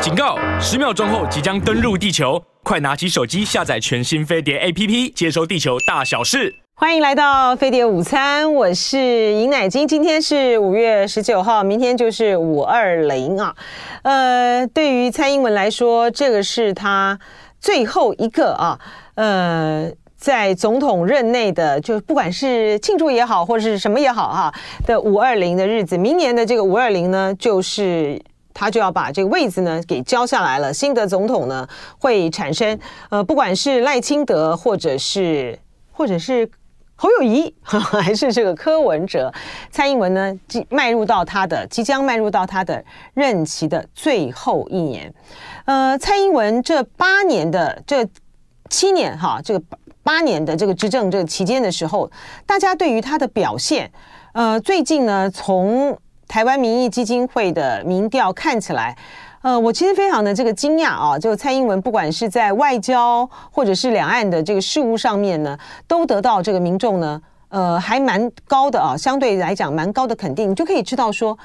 警告！十秒钟后即将登陆地球，快拿起手机下载全新飞碟 APP，接收地球大小事。欢迎来到飞碟午餐，我是尹乃菁。今天是五月十九号，明天就是五二零啊。呃，对于蔡英文来说，这个是他最后一个啊，呃，在总统任内的，就不管是庆祝也好，或者是什么也好哈、啊、的五二零的日子。明年的这个五二零呢，就是。他就要把这个位子呢给交下来了，新的总统呢会产生，呃，不管是赖清德，或者是或者是侯友谊，还是这个柯文哲，蔡英文呢，即迈入到他的即将迈入到他的任期的最后一年。呃，蔡英文这八年的这七年哈，这个八年的这个执政这个期间的时候，大家对于他的表现，呃，最近呢从。台湾民意基金会的民调看起来，呃，我其实非常的这个惊讶啊！就蔡英文不管是在外交或者是两岸的这个事务上面呢，都得到这个民众呢，呃，还蛮高的啊，相对来讲蛮高的肯定，就可以知道说。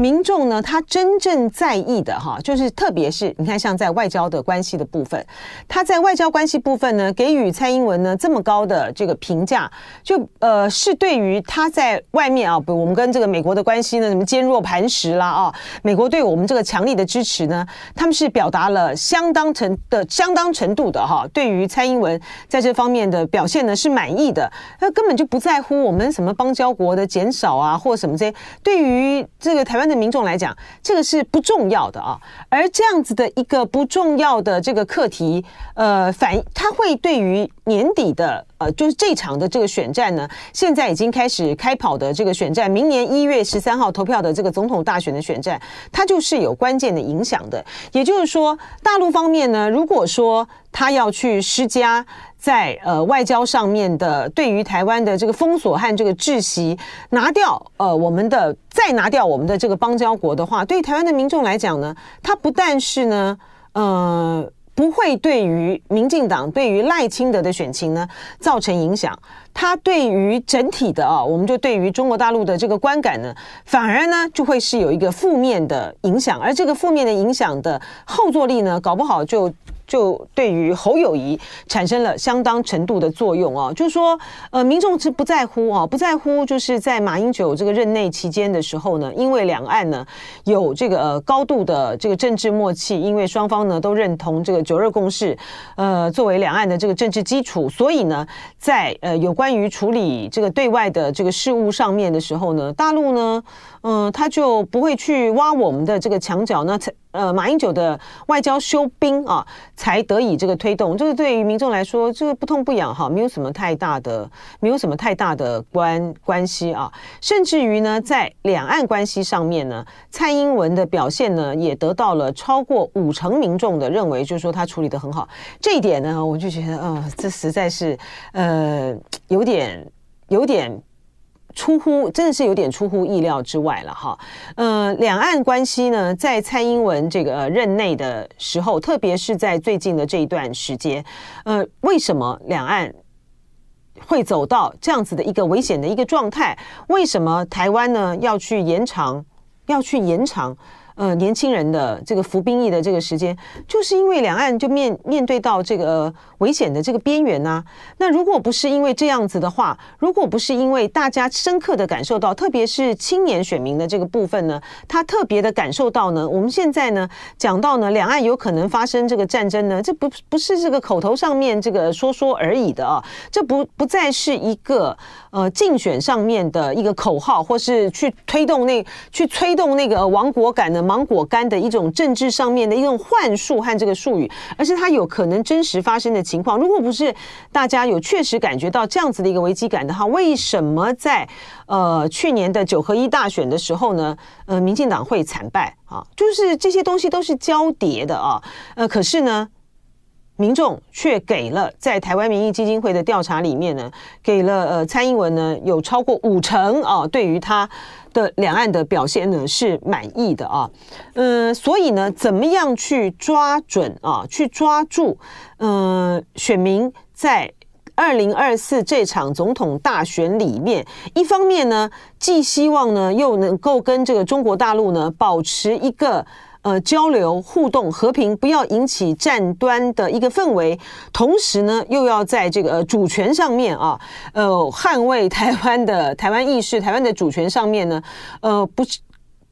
民众呢，他真正在意的哈，就是特别是你看，像在外交的关系的部分，他在外交关系部分呢，给予蔡英文呢这么高的这个评价，就呃是对于他在外面啊，比如我们跟这个美国的关系呢，什么坚若磐石啦啊，美国对我们这个强力的支持呢，他们是表达了相当程的相当程度的哈，对于蔡英文在这方面的表现呢是满意的，他根本就不在乎我们什么邦交国的减少啊，或什么这些，对于这个台湾。的民众来讲，这个是不重要的啊。而这样子的一个不重要的这个课题，呃，反他会对于年底的呃，就是这场的这个选战呢，现在已经开始开跑的这个选战，明年一月十三号投票的这个总统大选的选战，它就是有关键的影响的。也就是说，大陆方面呢，如果说他要去施加。在呃外交上面的对于台湾的这个封锁和这个窒息，拿掉呃我们的再拿掉我们的这个邦交国的话，对于台湾的民众来讲呢，它不但是呢呃不会对于民进党对于赖清德的选情呢造成影响，它对于整体的啊，我们就对于中国大陆的这个观感呢，反而呢就会是有一个负面的影响，而这个负面的影响的后坐力呢，搞不好就。就对于侯友谊产生了相当程度的作用哦，就是说，呃，民众是不在乎哦，不在乎，就是在马英九这个任内期间的时候呢，因为两岸呢有这个高度的这个政治默契，因为双方呢都认同这个九二共识，呃，作为两岸的这个政治基础，所以呢，在呃有关于处理这个对外的这个事务上面的时候呢，大陆呢。嗯，他就不会去挖我们的这个墙角，那才呃，马英九的外交休兵啊，才得以这个推动。这个对于民众来说，这个不痛不痒哈，没有什么太大的，没有什么太大的关关系啊。甚至于呢，在两岸关系上面呢，蔡英文的表现呢，也得到了超过五成民众的认为，就是说他处理的很好。这一点呢，我就觉得，啊、呃，这实在是呃，有点有点。出乎真的是有点出乎意料之外了哈，呃，两岸关系呢，在蔡英文这个任内的时候，特别是在最近的这一段时间，呃，为什么两岸会走到这样子的一个危险的一个状态？为什么台湾呢要去延长，要去延长？呃，年轻人的这个服兵役的这个时间，就是因为两岸就面面对到这个危险的这个边缘呐。那如果不是因为这样子的话，如果不是因为大家深刻的感受到，特别是青年选民的这个部分呢，他特别的感受到呢，我们现在呢讲到呢，两岸有可能发生这个战争呢，这不不是这个口头上面这个说说而已的啊，这不不再是一个呃竞选上面的一个口号，或是去推动那去推动那个亡国感的。芒果干的一种政治上面的一种幻术和这个术语，而是它有可能真实发生的情况。如果不是大家有确实感觉到这样子的一个危机感的话，为什么在呃去年的九合一大选的时候呢，呃，民进党会惨败啊？就是这些东西都是交叠的啊。呃，可是呢，民众却给了在台湾民意基金会的调查里面呢，给了呃蔡英文呢有超过五成啊，对于他。的两岸的表现呢是满意的啊，嗯，所以呢，怎么样去抓准啊，去抓住嗯选民在二零二四这场总统大选里面，一方面呢，既希望呢又能够跟这个中国大陆呢保持一个呃，交流互动和平，不要引起战端的一个氛围，同时呢，又要在这个主权上面啊，呃，捍卫台湾的台湾意识、台湾的主权上面呢，呃，不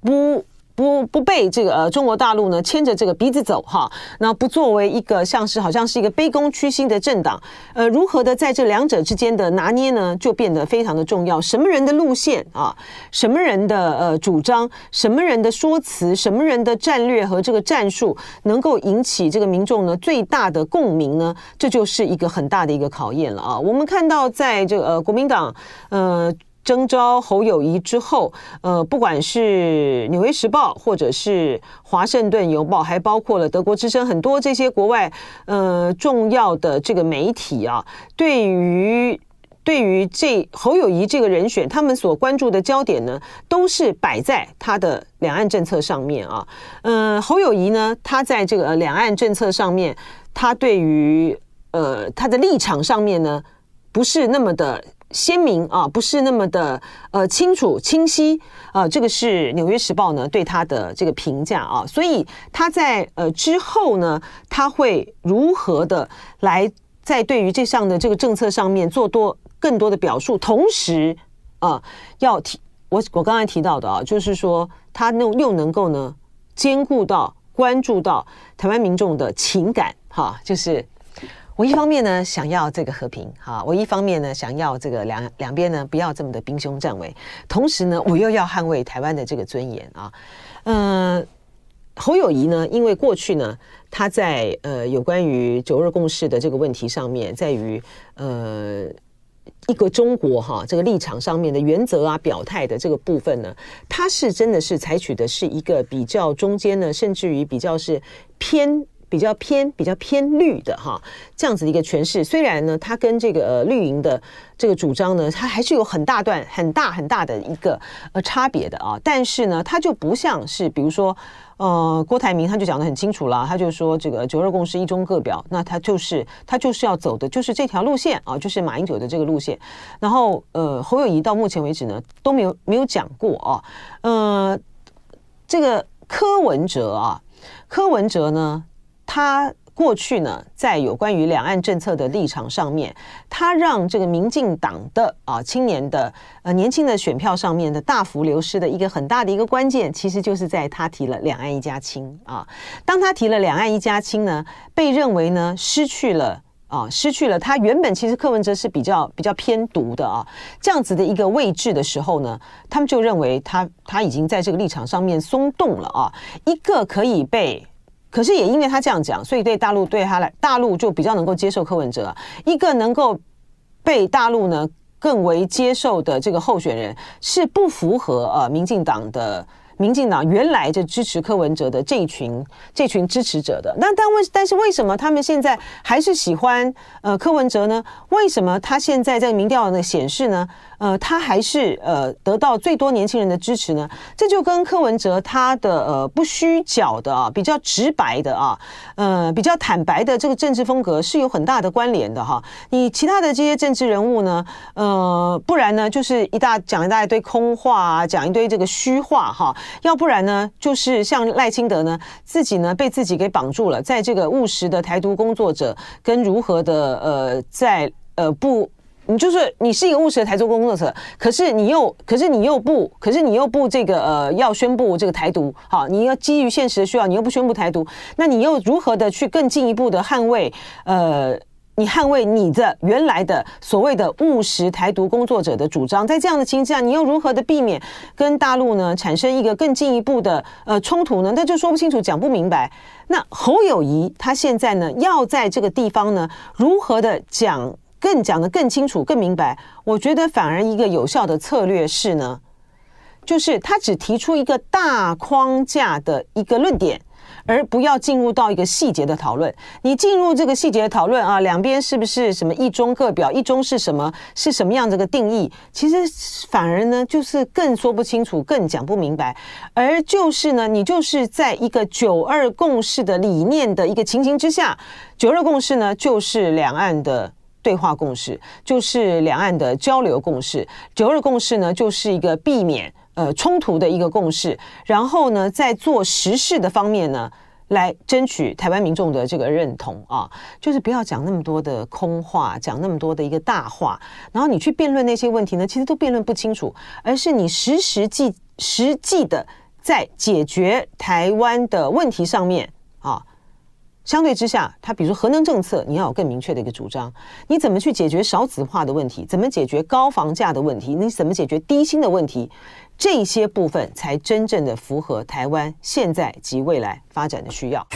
不。不不被这个呃中国大陆呢牵着这个鼻子走哈，那不作为一个像是好像是一个卑躬屈膝的政党，呃，如何的在这两者之间的拿捏呢，就变得非常的重要。什么人的路线啊，什么人的呃主张，什么人的说辞，什么人的战略和这个战术，能够引起这个民众呢最大的共鸣呢？这就是一个很大的一个考验了啊。我们看到在这个呃国民党呃。征召侯友宜之后，呃，不管是《纽约时报》或者是《华盛顿邮报》，还包括了德国之声，很多这些国外呃重要的这个媒体啊，对于对于这侯友谊这个人选，他们所关注的焦点呢，都是摆在他的两岸政策上面啊。嗯、呃，侯友谊呢，他在这个两岸政策上面，他对于呃他的立场上面呢，不是那么的。鲜明啊，不是那么的呃清楚清晰啊，这个是《纽约时报》呢对他的这个评价啊，所以他在呃之后呢，他会如何的来在对于这项的这个政策上面做多更多的表述，同时啊要提我我刚才提到的啊，就是说他又又能够呢兼顾到关注到台湾民众的情感哈，就是。我一方面呢想要这个和平，哈，我一方面呢想要这个两两边呢不要这么的兵凶战危，同时呢我又要捍卫台湾的这个尊严啊，嗯，侯友宜呢，因为过去呢他在呃有关于九二共识的这个问题上面，在于呃一个中国哈这个立场上面的原则啊表态的这个部分呢，他是真的是采取的是一个比较中间呢，甚至于比较是偏。比较偏比较偏绿的哈，这样子的一个诠释。虽然呢，它跟这个呃绿营的这个主张呢，它还是有很大段很大很大的一个呃差别的啊。但是呢，它就不像是比如说呃郭台铭他就讲得很清楚了，他就说这个九二共识一中各表，那他就是他就是要走的就是这条路线啊，就是马英九的这个路线。然后呃侯友宜到目前为止呢都没有没有讲过啊，呃这个柯文哲啊，柯文哲呢。他过去呢，在有关于两岸政策的立场上面，他让这个民进党的啊青年的呃年轻的选票上面的大幅流失的一个很大的一个关键，其实就是在他提了两岸一家亲啊。当他提了两岸一家亲呢，被认为呢失去了啊失去了他原本其实柯文哲是比较比较偏独的啊这样子的一个位置的时候呢，他们就认为他他已经在这个立场上面松动了啊，一个可以被。可是也因为他这样讲，所以对大陆对他来，大陆就比较能够接受柯文哲。一个能够被大陆呢更为接受的这个候选人，是不符合呃民进党的。民进党原来就支持柯文哲的这一群这群支持者的，那但为但是为什么他们现在还是喜欢呃柯文哲呢？为什么他现在在民调的显示呢？呃，他还是呃得到最多年轻人的支持呢？这就跟柯文哲他的呃不虚假的啊，比较直白的啊，呃比较坦白的这个政治风格是有很大的关联的哈。你其他的这些政治人物呢，呃，不然呢就是一大讲一大堆空话啊，讲一堆这个虚话哈。要不然呢，就是像赖清德呢，自己呢被自己给绑住了，在这个务实的台独工作者跟如何的呃，在呃不，你就是你是一个务实的台独工作者，可是你又可是你又不，可是你又不这个呃要宣布这个台独，好，你要基于现实的需要，你又不宣布台独，那你又如何的去更进一步的捍卫呃？你捍卫你的原来的所谓的务实台独工作者的主张，在这样的情况下，你又如何的避免跟大陆呢产生一个更进一步的呃冲突呢？那就说不清楚，讲不明白。那侯友宜他现在呢要在这个地方呢如何的讲更讲得更清楚、更明白？我觉得反而一个有效的策略是呢，就是他只提出一个大框架的一个论点。而不要进入到一个细节的讨论。你进入这个细节的讨论啊，两边是不是什么一中各表？一中是什么？是什么样这个定义？其实反而呢，就是更说不清楚，更讲不明白。而就是呢，你就是在一个九二共识的理念的一个情形之下，九二共识呢，就是两岸的对话共识，就是两岸的交流共识。九二共识呢，就是一个避免。呃冲突的一个共识，然后呢，在做实事的方面呢，来争取台湾民众的这个认同啊，就是不要讲那么多的空话，讲那么多的一个大话，然后你去辩论那些问题呢，其实都辩论不清楚，而是你实实际实际的在解决台湾的问题上面。相对之下，它比如说核能政策，你要有更明确的一个主张。你怎么去解决少子化的问题？怎么解决高房价的问题？你怎么解决低薪的问题？这些部分才真正的符合台湾现在及未来发展的需要。